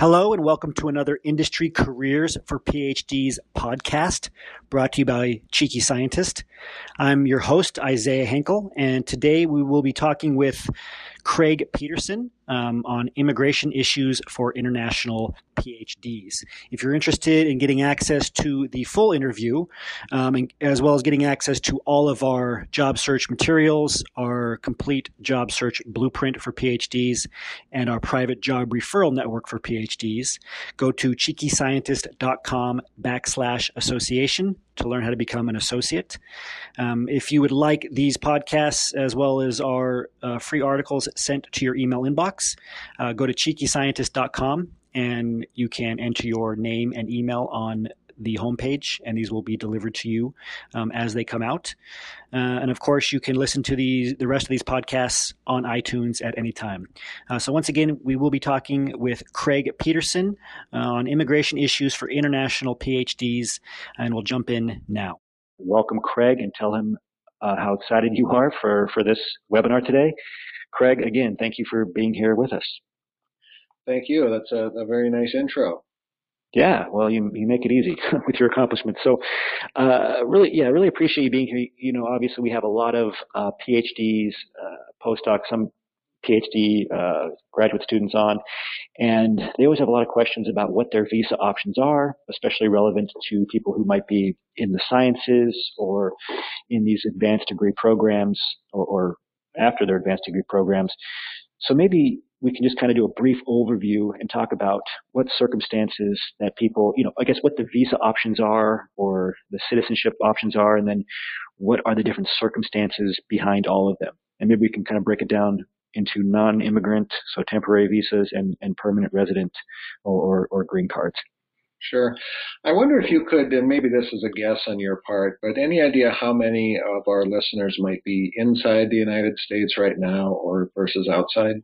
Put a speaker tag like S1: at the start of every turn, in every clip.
S1: Hello, and welcome to another Industry Careers for PhDs podcast brought to you by Cheeky Scientist. I'm your host, Isaiah Hankel, and today we will be talking with Craig Peterson um, on immigration issues for international PhDs. If you're interested in getting access to the full interview, um, and, as well as getting access to all of our job search materials, our complete job search blueprint for PhDs, and our private job referral network for PhDs, go to cheekyscientist.com backslash association to learn how to become an associate. Um, if you would like these podcasts as well as our uh, free articles sent to your email inbox, uh, go to cheekyscientist.com and you can enter your name and email on the homepage, and these will be delivered to you um, as they come out. Uh, and of course, you can listen to these the rest of these podcasts on iTunes at any time. Uh, so once again, we will be talking with Craig Peterson uh, on immigration issues for international PhDs, and we'll jump in now. Welcome, Craig, and tell him uh, how excited you are for for this webinar today. Craig, again, thank you for being here with us.
S2: Thank you. That's a, a very nice intro.
S1: Yeah, well, you you make it easy with your accomplishments. So, uh, really, yeah, I really appreciate you being here. You know, obviously, we have a lot of uh, PhDs, uh, postdocs, some PhD uh, graduate students on, and they always have a lot of questions about what their visa options are, especially relevant to people who might be in the sciences or in these advanced degree programs or, or after their advanced degree programs. So maybe we can just kind of do a brief overview and talk about what circumstances that people, you know, I guess what the visa options are or the citizenship options are, and then what are the different circumstances behind all of them. And maybe we can kind of break it down into non-immigrant, so temporary visas and, and permanent resident or, or, or green cards.
S2: Sure. I wonder if you could, and maybe this is a guess on your part, but any idea how many of our listeners might be inside the United States right now or versus outside?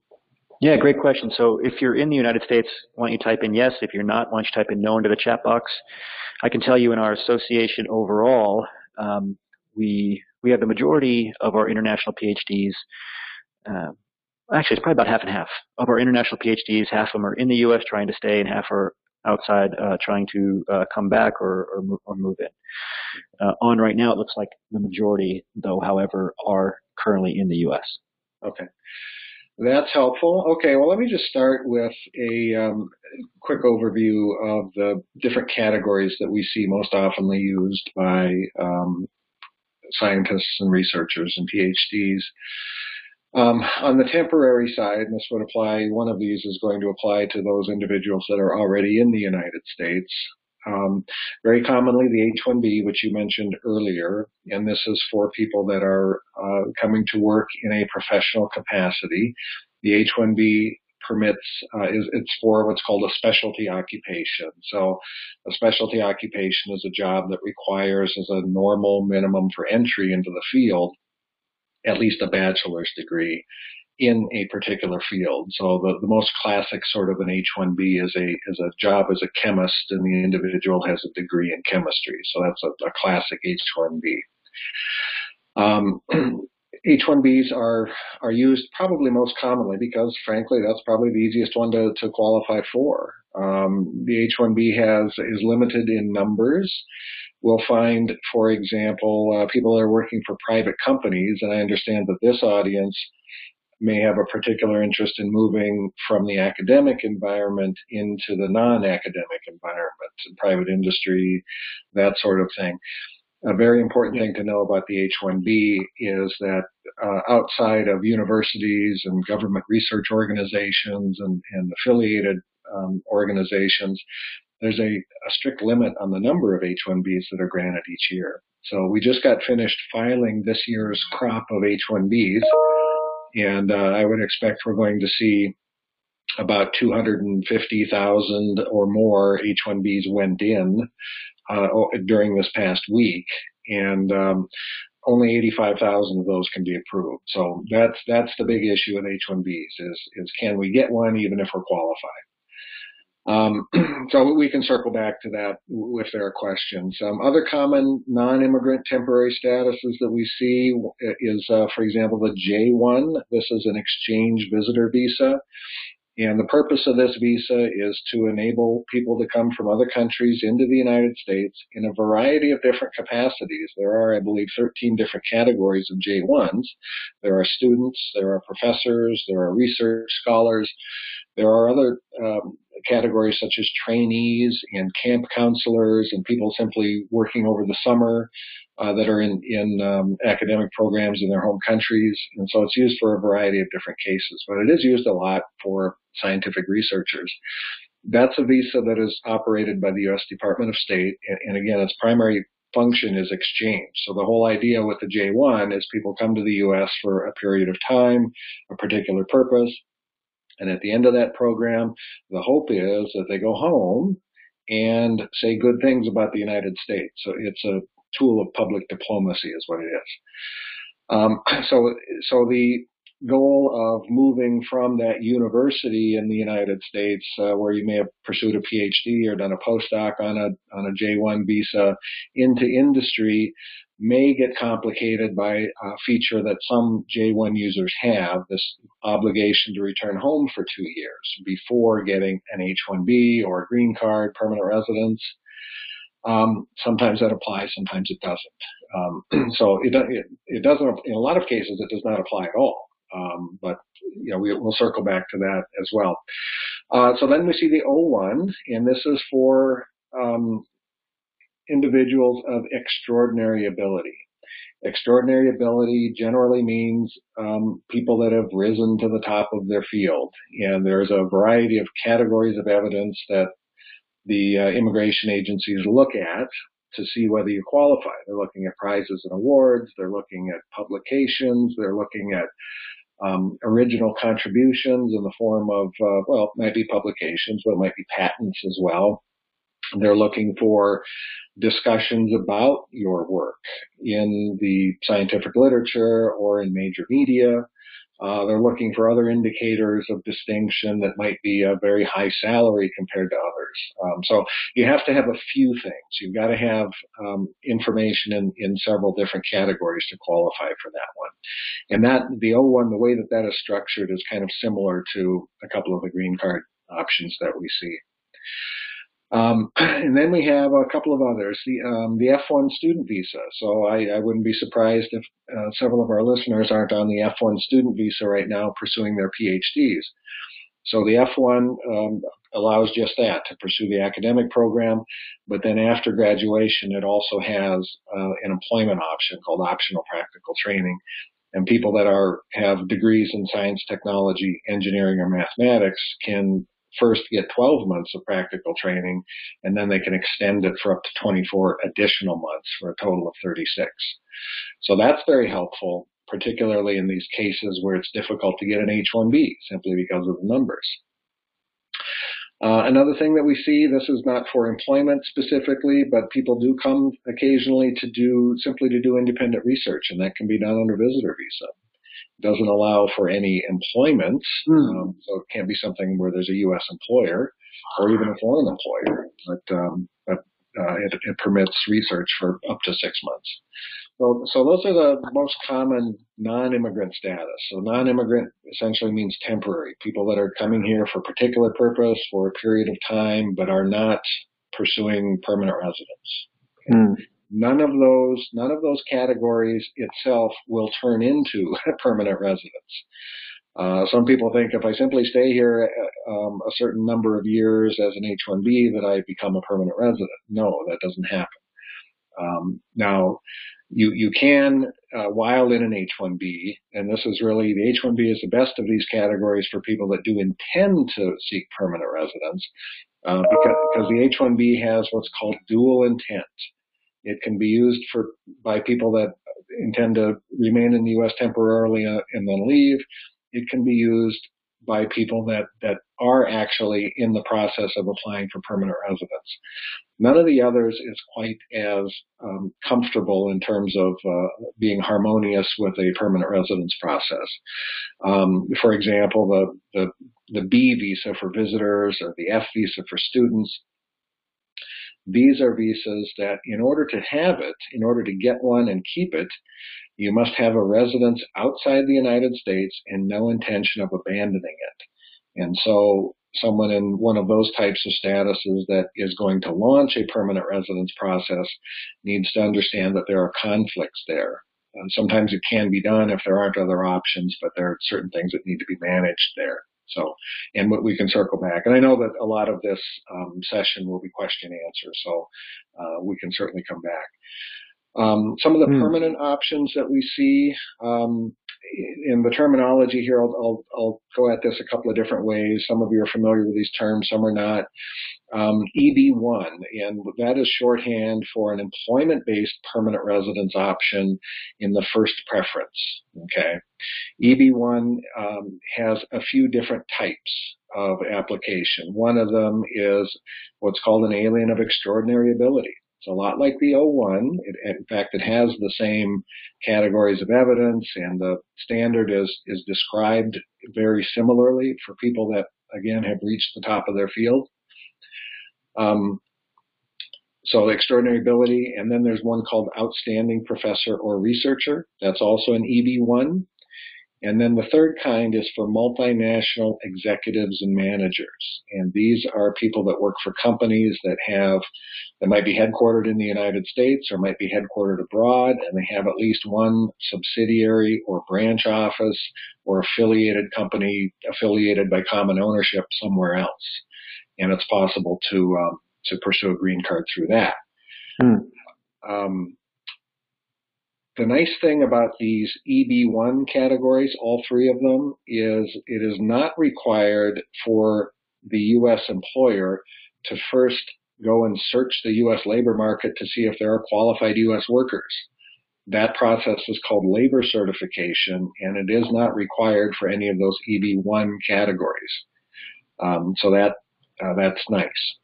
S1: Yeah, great question. So if you're in the United States, why don't you type in yes? If you're not, why don't you type in no into the chat box? I can tell you in our association overall, um, we we have the majority of our international PhDs. Uh, actually, it's probably about half and half of our international PhDs. Half of them are in the U.S. trying to stay, and half are outside uh, trying to uh, come back or or, move, or move in. Uh, on right now, it looks like the majority, though, however, are currently in the U.S.
S2: Okay. That's helpful. Okay, well, let me just start with a um, quick overview of the different categories that we see most oftenly used by um, scientists and researchers and PhDs. Um, on the temporary side, and this would apply, one of these is going to apply to those individuals that are already in the United States. Um, very commonly, the H-1B, which you mentioned earlier, and this is for people that are uh, coming to work in a professional capacity. The H-1B permits uh, is it's for what's called a specialty occupation. So, a specialty occupation is a job that requires, as a normal minimum for entry into the field, at least a bachelor's degree in a particular field. So the, the most classic sort of an H-1B is a is a job as a chemist, and the individual has a degree in chemistry. So that's a, a classic H-1B. Um, H-1Bs are are used probably most commonly because, frankly, that's probably the easiest one to, to qualify for. Um, the H-1B has is limited in numbers. We'll find, for example, uh, people that are working for private companies, and I understand that this audience may have a particular interest in moving from the academic environment into the non-academic environment, private industry, that sort of thing. A very important thing to know about the H-1B is that uh, outside of universities and government research organizations and, and affiliated um, organizations, there's a, a strict limit on the number of H-1Bs that are granted each year. So we just got finished filing this year's crop of H-1Bs and uh, I would expect we're going to see about 250,000 or more H-1Bs went in uh, during this past week, and um, only 85,000 of those can be approved. So that's that's the big issue with H-1Bs is is can we get one even if we're qualified? Um, so we can circle back to that if there are questions. Um, other common non-immigrant temporary statuses that we see is, uh, for example, the J1. This is an exchange visitor visa. And the purpose of this visa is to enable people to come from other countries into the United States in a variety of different capacities. There are, I believe, 13 different categories of J1s. There are students, there are professors, there are research scholars, there are other um, categories such as trainees and camp counselors and people simply working over the summer uh, that are in, in um, academic programs in their home countries. And so it's used for a variety of different cases, but it is used a lot for scientific researchers. That's a visa that is operated by the U.S. Department of State. And, and again, its primary function is exchange. So the whole idea with the J1 is people come to the U.S. for a period of time, a particular purpose. And at the end of that program, the hope is that they go home and say good things about the United States. So it's a tool of public diplomacy is what it is. Um, so, so the goal of moving from that university in the United States, uh, where you may have pursued a PhD or done a postdoc on a on a J1 visa, into industry, may get complicated by a feature that some J1 users have: this obligation to return home for two years before getting an H1B or a green card, permanent residence. Um, sometimes that applies, sometimes it doesn't. Um, so it, it, it, doesn't, in a lot of cases, it does not apply at all. Um, but, you know, we, will circle back to that as well. Uh, so then we see the O1, and this is for um, individuals of extraordinary ability. Extraordinary ability generally means um, people that have risen to the top of their field. And there's a variety of categories of evidence that the uh, immigration agencies look at to see whether you qualify. They're looking at prizes and awards. They're looking at publications. They're looking at um, original contributions in the form of, uh, well, it might be publications, but it might be patents as well. They're looking for discussions about your work in the scientific literature or in major media. Uh, they're looking for other indicators of distinction that might be a very high salary compared to others. Um, so you have to have a few things. You've got to have um, information in, in several different categories to qualify for that one. And that the O1, the way that that is structured is kind of similar to a couple of the green card options that we see. Um, and then we have a couple of others, the, um, the F1 student visa. So I, I wouldn't be surprised if uh, several of our listeners aren't on the F1 student visa right now pursuing their PhDs. So the F1 um, allows just that to pursue the academic program, but then after graduation, it also has uh, an employment option called optional practical training. And people that are have degrees in science, technology, engineering, or mathematics can first get 12 months of practical training, and then they can extend it for up to 24 additional months for a total of 36. So that's very helpful, particularly in these cases where it's difficult to get an H-1B simply because of the numbers. Uh, another thing that we see, this is not for employment specifically, but people do come occasionally to do simply to do independent research, and that can be done under visitor visa doesn't allow for any employment, mm. um, so it can't be something where there's a U.S. employer or even a foreign employer, but, um, but uh, it, it, permits research for up to six months. So, so those are the most common non-immigrant status. So non-immigrant essentially means temporary, people that are coming here for a particular purpose for a period of time, but are not pursuing permanent residence. Mm none of those none of those categories itself will turn into permanent residence. Uh, some people think if I simply stay here uh, um, a certain number of years as an H-1B that I become a permanent resident. No, that doesn't happen. Um, now, you you can uh, while in an H-1B, and this is really the H-1B is the best of these categories for people that do intend to seek permanent residence, uh, because, because the H-1B has what's called dual intent. It can be used for by people that intend to remain in the U.S. temporarily uh, and then leave. It can be used by people that, that are actually in the process of applying for permanent residence. None of the others is quite as um, comfortable in terms of uh, being harmonious with a permanent residence process. Um, for example, the, the, the B visa for visitors or the F visa for students these are visas that in order to have it, in order to get one and keep it, you must have a residence outside the United States and no intention of abandoning it. And so someone in one of those types of statuses that is going to launch a permanent residence process needs to understand that there are conflicts there. And sometimes it can be done if there aren't other options, but there are certain things that need to be managed there. So, and we can circle back. And I know that a lot of this um, session will be question and answer, so uh, we can certainly come back. Um, some of the mm. permanent options that we see um, in the terminology here, I'll, I'll, I'll, go at this a couple of different ways. Some of you are familiar with these terms, some are not. Um, EB1, and that is shorthand for an employment-based permanent residence option in the first preference. Okay, EB1 um, has a few different types of application. One of them is what's called an alien of extraordinary ability. It's a lot like the O1. It, in fact, it has the same categories of evidence, and the standard is is described very similarly for people that again have reached the top of their field. Um, so extraordinary ability, and then there's one called outstanding professor or researcher. That's also an EB1. And then the third kind is for multinational executives and managers. And these are people that work for companies that have, that might be headquartered in the United States or might be headquartered abroad, and they have at least one subsidiary or branch office or affiliated company affiliated by common ownership somewhere else. And it's possible to, um, to pursue a green card through that. Hmm. Um, the nice thing about these EB1 categories, all three of them, is it is not required for the U.S. employer to first go and search the U.S. labor market to see if there are qualified U.S. workers. That process is called labor certification, and it is not required for any of those EB1 categories. Um, so that uh, that's nice.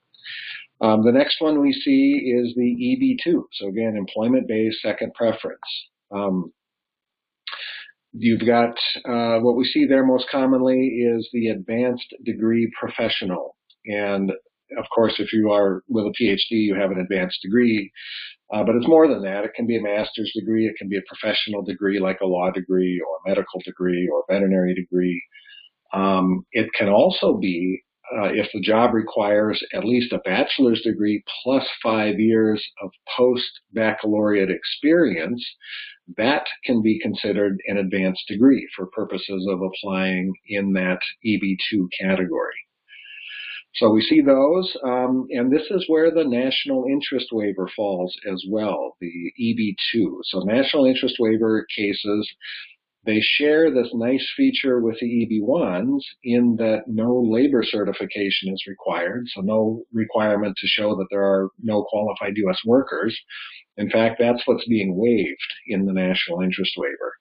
S2: Um, the next one we see is the EB2. So again, employment-based second preference. Um, you've got uh, what we see there most commonly is the advanced degree professional. And of course, if you are with a PhD, you have an advanced degree. Uh, but it's more than that. It can be a master's degree. It can be a professional degree like a law degree or a medical degree or veterinary degree. Um, it can also be uh, if the job requires at least a bachelor's degree plus five years of post baccalaureate experience, that can be considered an advanced degree for purposes of applying in that EB2 category. So we see those, um, and this is where the national interest waiver falls as well, the EB2. So national interest waiver cases they share this nice feature with the EB1s in that no labor certification is required, so no requirement to show that there are no qualified U.S. workers. In fact, that's what's being waived in the national interest waiver.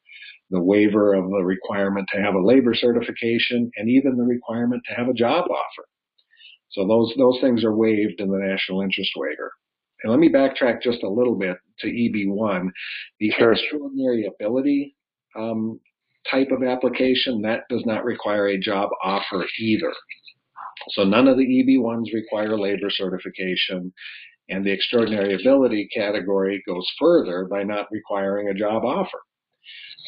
S2: The waiver of the requirement to have a labor certification and even the requirement to have a job offer. So those, those things are waived in the national interest waiver. And let me backtrack just a little bit to EB1. The sure. extraordinary ability um, type of application, that does not require a job offer either. So none of the EB1s require labor certification, and the extraordinary ability category goes further by not requiring a job offer.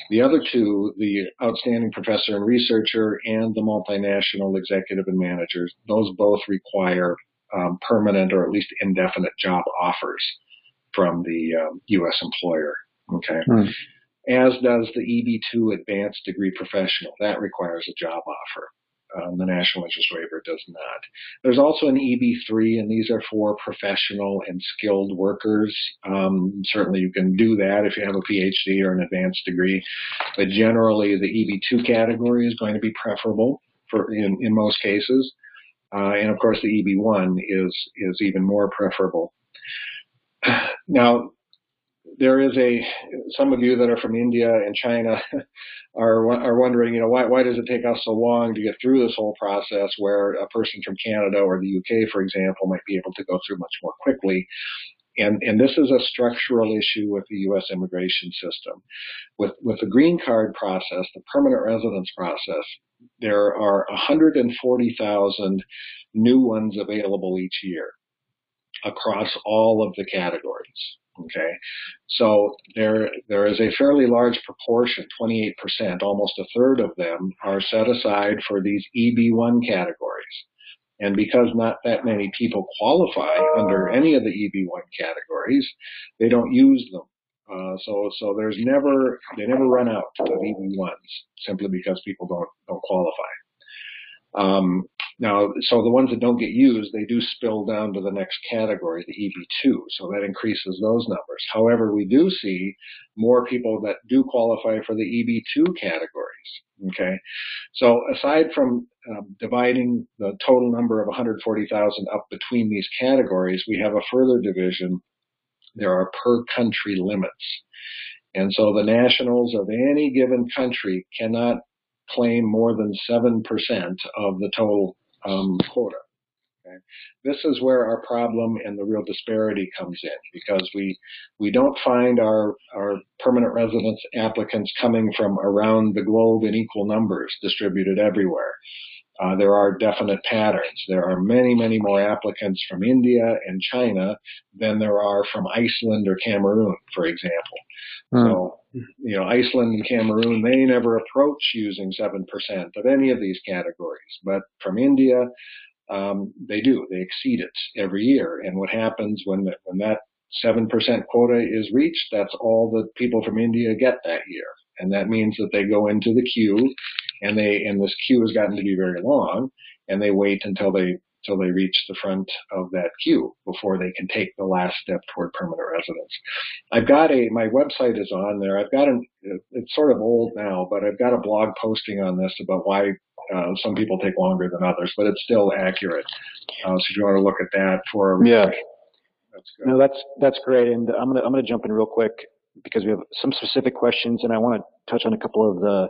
S2: The other two, the outstanding professor and researcher and the multinational executive and managers, those both require um, permanent or at least indefinite job offers from the um, U.S. employer. Okay. Hmm as does the EB2 Advanced Degree Professional. That requires a job offer. Um, the National Interest Waiver does not. There's also an EB3, and these are for professional and skilled workers. Um, certainly, you can do that if you have a PhD or an advanced degree, but generally, the EB2 category is going to be preferable for in, in most cases. Uh, and of course, the EB1 is is even more preferable. Now, there is a some of you that are from India and China are are wondering, you know, why why does it take us so long to get through this whole process where a person from Canada or the UK, for example, might be able to go through much more quickly. And, and this is a structural issue with the U.S. immigration system. With, with the green card process, the permanent residence process, there are 140,000 new ones available each year across all of the categories. Okay, so there there is a fairly large proportion, 28%, almost a third of them are set aside for these EB1 categories. And because not that many people qualify under any of the EB1 categories, they don't use them. Uh, so so there's never they never run out of EB1s simply because people don't don't qualify. Um, now, so the ones that don't get used, they do spill down to the next category, the EB2. So that increases those numbers. However, we do see more people that do qualify for the EB2 categories. Okay. So aside from um, dividing the total number of 140,000 up between these categories, we have a further division. There are per country limits. And so the nationals of any given country cannot claim more than 7% of the total um, quota. Okay? This is where our problem and the real disparity comes in because we we don't find our our permanent residence applicants coming from around the globe in equal numbers distributed everywhere. Uh, there are definite patterns. There are many, many more applicants from India and China than there are from Iceland or Cameroon, for example. Mm. So, you know, Iceland and Cameroon, they never approach using 7% of any of these categories. But from India, um, they do. They exceed it every year. And what happens when, the, when that 7% quota is reached, that's all the people from India get that year. And that means that they go into the queue and they and this queue has gotten to be very long, and they wait until they until they reach the front of that queue before they can take the last step toward permanent residence. I've got a my website is on there. I've got an it's sort of old now, but I've got a blog posting on this about why uh, some people take longer than others, but it's still accurate. Uh, so if you want to look at that for a
S1: yeah. That's good. No, that's that's great, and I'm gonna I'm gonna jump in real quick because we have some specific questions, and I want to touch on a couple of the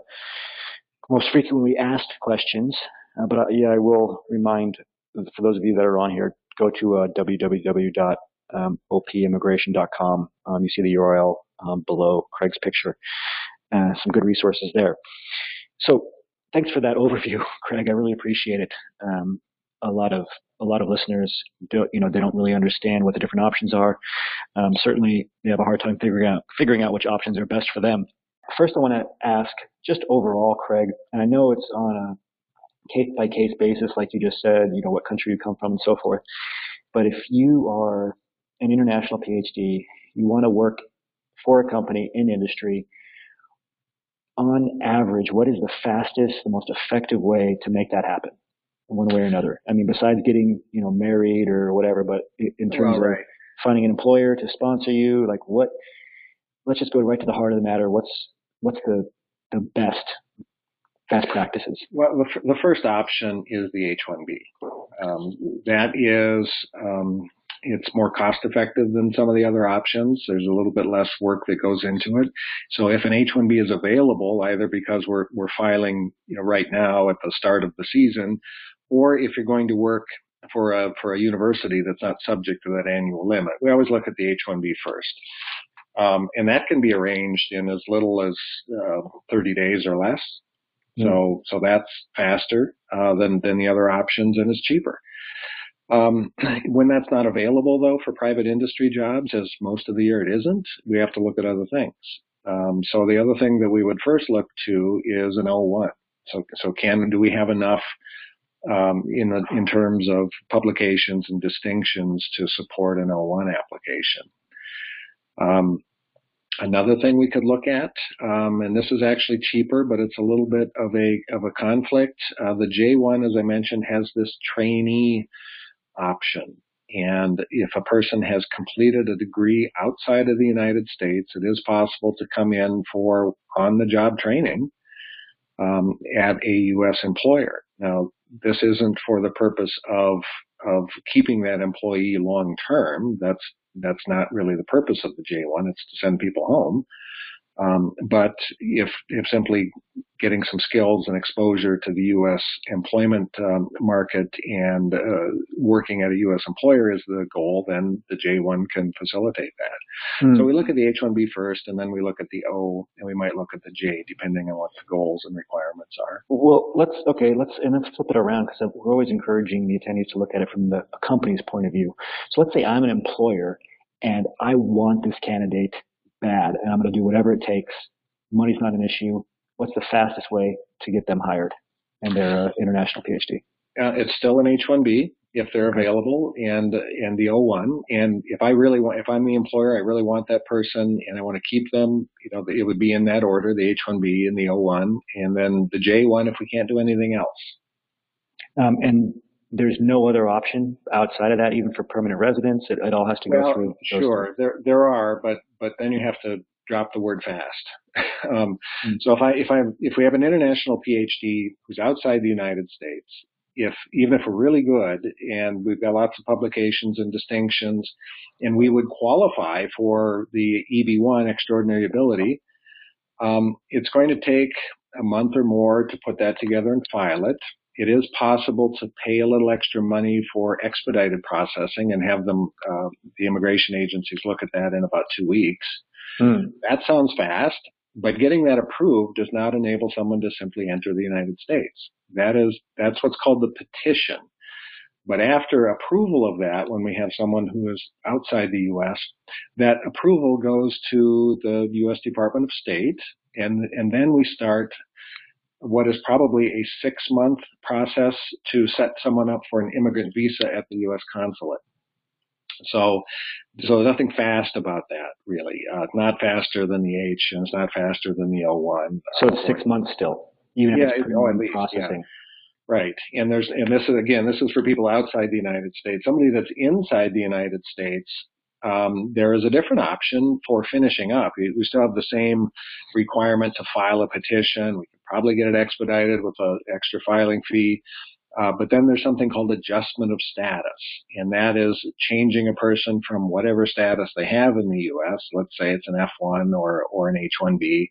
S1: most frequently asked questions. Uh, but uh, yeah, I will remind for those of you that are on here, go to uh, www.opimmigration.com. Um, you see the URL um, below Craig's picture. Uh, some good resources there. So thanks for that overview, Craig. I really appreciate it. Um, a lot of a lot of listeners, do, you know, they don't really understand what the different options are. Um, certainly, they have a hard time figuring out figuring out which options are best for them. First, I want to ask just overall, Craig, and I know it's on a case by case basis, like you just said, you know, what country you come from and so forth. But if you are an international PhD, you want to work for a company in industry, on average, what is the fastest, the most effective way to make that happen, one way or another? I mean, besides getting, you know, married or whatever, but in terms well, right. of finding an employer to sponsor you, like what? Let's just go right to the heart of the matter. What's what's the the best best practices?
S2: Well, the, the first option is the H-1B. Um, that is, um, it's more cost effective than some of the other options. There's a little bit less work that goes into it. So if an H-1B is available, either because we're we're filing, you know, right now at the start of the season, or if you're going to work for a for a university that's not subject to that annual limit, we always look at the H-1B first. Um, and that can be arranged in as little as uh, 30 days or less. Mm. So, so that's faster uh, than than the other options and is cheaper. Um, when that's not available, though, for private industry jobs, as most of the year it isn't, we have to look at other things. Um, so the other thing that we would first look to is an O1. So, so can do we have enough um, in the, in terms of publications and distinctions to support an O1 application? Um, another thing we could look at, um, and this is actually cheaper, but it's a little bit of a of a conflict. Uh, the J1, as I mentioned, has this trainee option. And if a person has completed a degree outside of the United States, it is possible to come in for on the job training um, at a U.S. employer. Now, this isn't for the purpose of of keeping that employee long term. That's that's not really the purpose of the J1. It's to send people home. Um, but if, if simply getting some skills and exposure to the U.S. employment um, market and uh, working at a U.S. employer is the goal, then the J1 can facilitate that. Hmm. So we look at the H-1B first, and then we look at the O, and we might look at the J, depending on what the goals and requirements are.
S1: Well, let's okay, let's and let's flip it around because we're always encouraging the attendees to look at it from the company's point of view. So let's say I'm an employer and I want this candidate bad, and I'm going to do whatever it takes. Money's not an issue. What's the fastest way to get them hired and their uh, international PhD?
S2: Uh, it's still an H-1B if they're available and and the O1 and if I really want if I'm the employer I really want that person and I want to keep them you know it would be in that order the H1B and the O1 and then the J1 if we can't do anything else
S1: um, and there's no other option outside of that, even for permanent residents. It, it all has to go
S2: well,
S1: through.
S2: Sure, there there are, but but then you have to drop the word fast. um, mm. So if I if I if we have an international PhD who's outside the United States, if even if we're really good and we've got lots of publications and distinctions, and we would qualify for the EB1 extraordinary ability, um, it's going to take a month or more to put that together and file it it is possible to pay a little extra money for expedited processing and have them, uh, the immigration agencies look at that in about two weeks. Hmm. That sounds fast, but getting that approved does not enable someone to simply enter the United States. That is, that's what's called the petition. But after approval of that, when we have someone who is outside the U.S., that approval goes to the U.S. Department of State, and and then we start what is probably a six month process to set someone up for an immigrant visa at the U.S. consulate. So, so nothing fast about that really. Uh, not faster than the H, and it's not faster than the O1.
S1: So it's six months still, even
S2: yeah,
S1: if it's
S2: oh, at least,
S1: processing.
S2: Yeah. Right, and there's and this is again this is for people outside the United States. Somebody that's inside the United States um, there is a different option for finishing up. We, we, still have the same requirement to file a petition. We can probably get it expedited with an extra filing fee. Uh, but then there's something called adjustment of status, and that is changing a person from whatever status they have in the U.S. Let's say it's an F1 or or an H1B.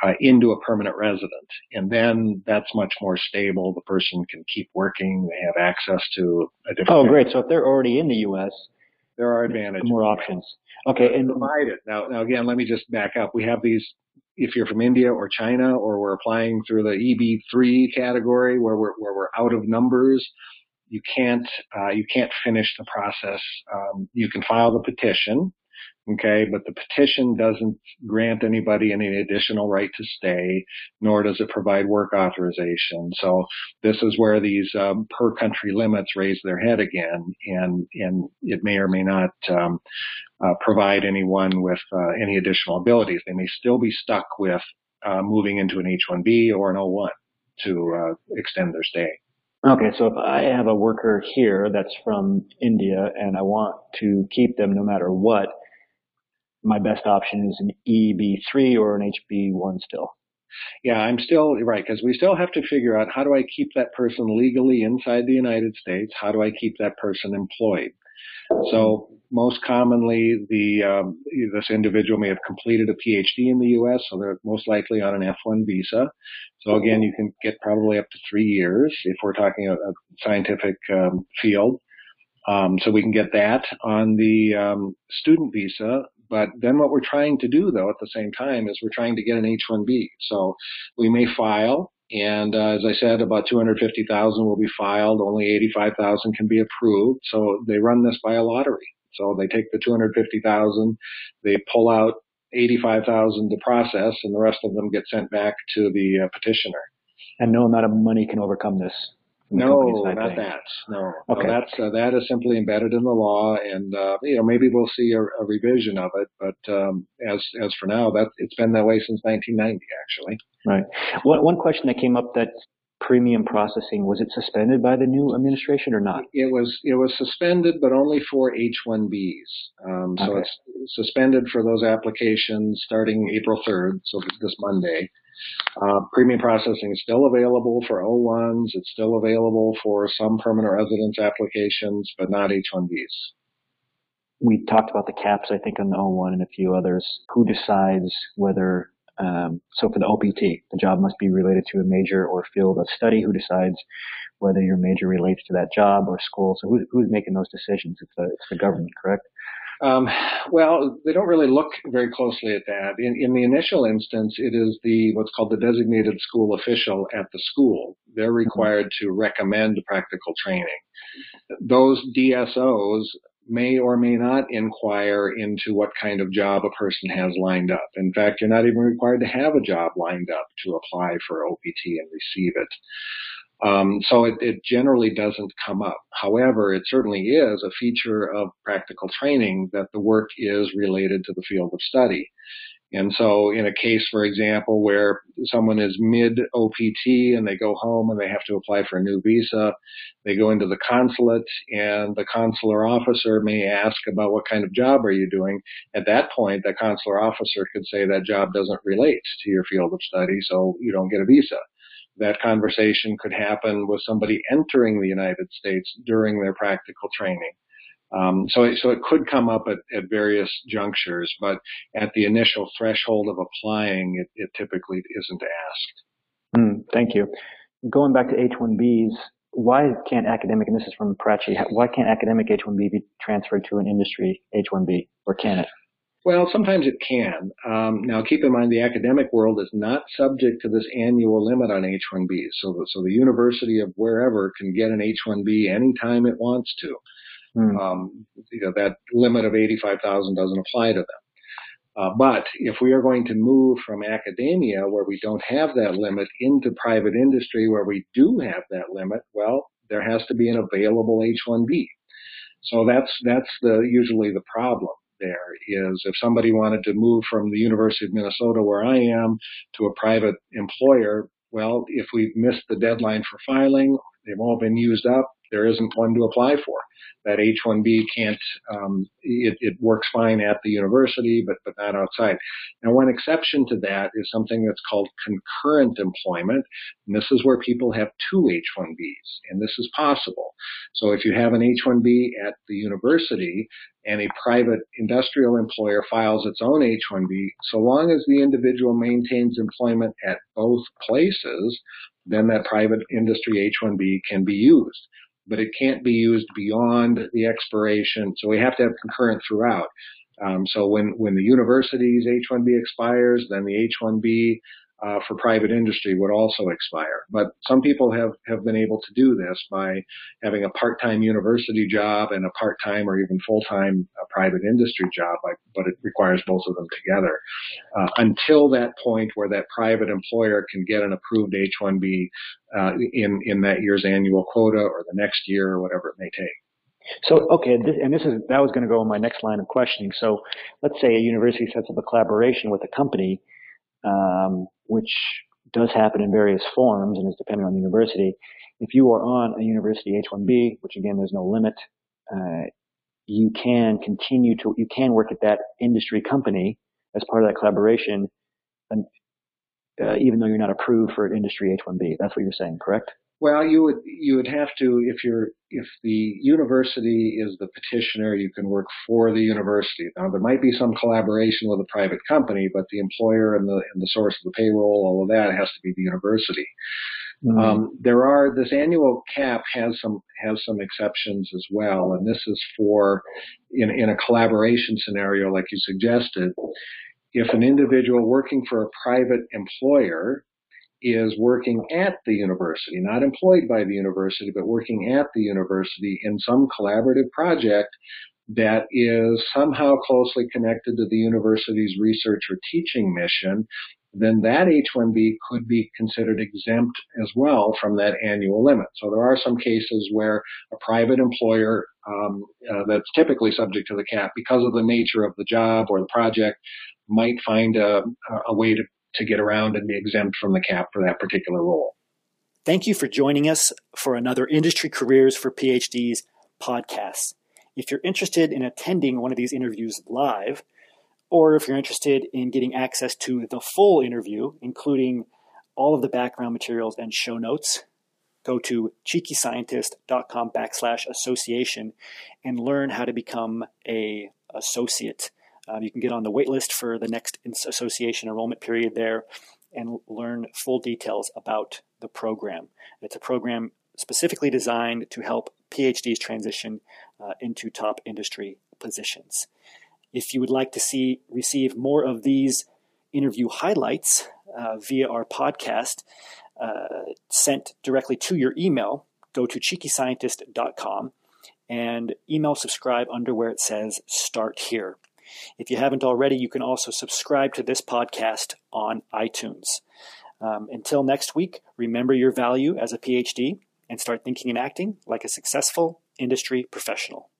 S2: Uh, into a permanent resident. And then that's much more stable. The person can keep working. They have access to a different.
S1: Oh, great. So if they're already in the U.S.,
S2: there are advantages.
S1: More options. Okay.
S2: And provided. Now, now again, let me just back up. We have these, if you're from India or China, or we're applying through the EB3 category where we're, where we're out of numbers, you can't, uh, you can't finish the process. Um, you can file the petition Okay, but the petition doesn't grant anybody any additional right to stay, nor does it provide work authorization. So this is where these um, per country limits raise their head again, and and it may or may not um, uh, provide anyone with uh, any additional abilities. They may still be stuck with uh, moving into an H-1B or an O-1 to uh, extend their stay.
S1: Okay, so if I have a worker here that's from India and I want to keep them no matter what, my best option is an EB3 or an HB1 still.
S2: Yeah, I'm still right because we still have to figure out how do I keep that person legally inside the United States? How do I keep that person employed? So most commonly, the um, this individual may have completed a PhD in the U.S., so they're most likely on an F1 visa. So again, you can get probably up to three years if we're talking a, a scientific um, field. Um, so we can get that on the um, student visa. But then what we're trying to do though at the same time is we're trying to get an H-1B. So we may file and uh, as I said, about 250,000 will be filed. Only 85,000 can be approved. So they run this by a lottery. So they take the 250,000, they pull out 85,000 to process, and the rest of them get sent back to the uh, petitioner.
S1: And no amount of money can overcome this.
S2: No, not that. No, okay. no that's uh, that is simply embedded in the law, and uh, you know maybe we'll see a, a revision of it. But um, as as for now, that it's been that way since 1990, actually.
S1: Right. One one question that came up that premium processing was it suspended by the new administration or not?
S2: It was it was suspended, but only for H-1Bs. Um, so okay. it's suspended for those applications starting April 3rd, so this Monday. Uh, premium processing is still available for O1s. It's still available for some permanent residence applications, but not H1Bs.
S1: We talked about the caps, I think, on the O1 and a few others. Who decides whether, um, so for the OPT, the job must be related to a major or field of study. Who decides whether your major relates to that job or school? So who, who's making those decisions? It's the, it's the government, correct?
S2: Um, well, they don't really look very closely at that. In, in, the initial instance, it is the what's called the designated school official at the school. They're mm-hmm. required to recommend practical training. Those DSOs may or may not inquire into what kind of job a person has lined up. In fact, you're not even required to have a job lined up to apply for OPT and receive it. Um, so it, it, generally doesn't come up. However, it certainly is a feature of practical training that the work is related to the field of study. And so in a case, for example, where someone is mid OPT and they go home and they have to apply for a new visa, they go into the consulate and the consular officer may ask about what kind of job are you doing. At that point, the consular officer could say that job doesn't relate to your field of study, so you don't get a visa. That conversation could happen with somebody entering the United States during their practical training. Um, so, it, so it could come up at, at, various junctures, but at the initial threshold of applying, it, it typically isn't asked.
S3: Mm, thank you. Going back to H-1Bs, why can't academic, and this is from Prachi, why can't academic H-1B be transferred to an industry H-1B, or can it?
S2: Well, sometimes it can. Um, now, keep in mind the academic world is not subject to this annual limit on H-1Bs. So, the, so the university of wherever can get an H-1B anytime it wants to. Mm. Um, you know, that limit of 85,000 doesn't apply to them. Uh, but if we are going to move from academia, where we don't have that limit, into private industry, where we do have that limit, well, there has to be an available H-1B. So that's that's the usually the problem. There is if somebody wanted to move from the University of Minnesota, where I am, to a private employer, well, if we've missed the deadline for filing, they've all been used up there isn't one to apply for. That H-1B can't, um, it, it, works fine at the university, but, but not outside. Now, one exception to that is something that's called concurrent employment. And this is where people have two H-1Bs, and this is possible. So if you have an H-1B at the university and a private industrial employer files its own H-1B, so long as the individual maintains employment at both places, then that private industry H-1B can be used but it can't be used beyond the expiration. So we have to have concurrent throughout. Um, so when, when the university's H-1B expires, then the H-1B uh, for private industry would also expire. But some people have, have been able to do this by having a part-time university job and a part-time or even full-time uh, private industry job, but it requires both of them together. Uh, until that point where that private employer can get an approved H-1B uh, in, in that year's annual quota or the next year or whatever it may take.
S3: So, okay, this, and this is that was going to go in my next line of questioning. So, let's say a university sets up a collaboration with a company um, which does happen in various forms and is dependent on the university. If you are on a university H-1B, which again there's no limit, uh, you can continue to you can work at that industry company as part of that collaboration, and, uh, even though you're not approved for an industry H-1B. That's what you're saying, correct?
S2: Well, you would you would have to if you're if the university is the petitioner, you can work for the university. Now there might be some collaboration with a private company, but the employer and the and the source of the payroll, all of that has to be the university. Mm-hmm. Um, there are this annual cap has some has some exceptions as well, and this is for in in a collaboration scenario like you suggested. If an individual working for a private employer is working at the university, not employed by the university, but working at the university in some collaborative project that is somehow closely connected to the university's research or teaching mission, then that H-1B could be considered exempt as well from that annual limit. So there are some cases where a private employer um, uh, that's typically subject to the cap because of the nature of the job or the project might find a, a way to to get around and be exempt from the cap for that particular role.
S1: Thank you for joining us for another Industry Careers for PhDs podcast. If you're interested in attending one of these interviews live, or if you're interested in getting access to the full interview, including all of the background materials and show notes, go to cheekyscientist.com backslash association and learn how to become a associate. Um, you can get on the waitlist for the next association enrollment period there and learn full details about the program. It's a program specifically designed to help PhDs transition uh, into top industry positions. If you would like to see receive more of these interview highlights uh, via our podcast uh, sent directly to your email, go to cheekyscientist.com and email subscribe under where it says Start Here. If you haven't already, you can also subscribe to this podcast on iTunes. Um, until next week, remember your value as a PhD and start thinking and acting like a successful industry professional.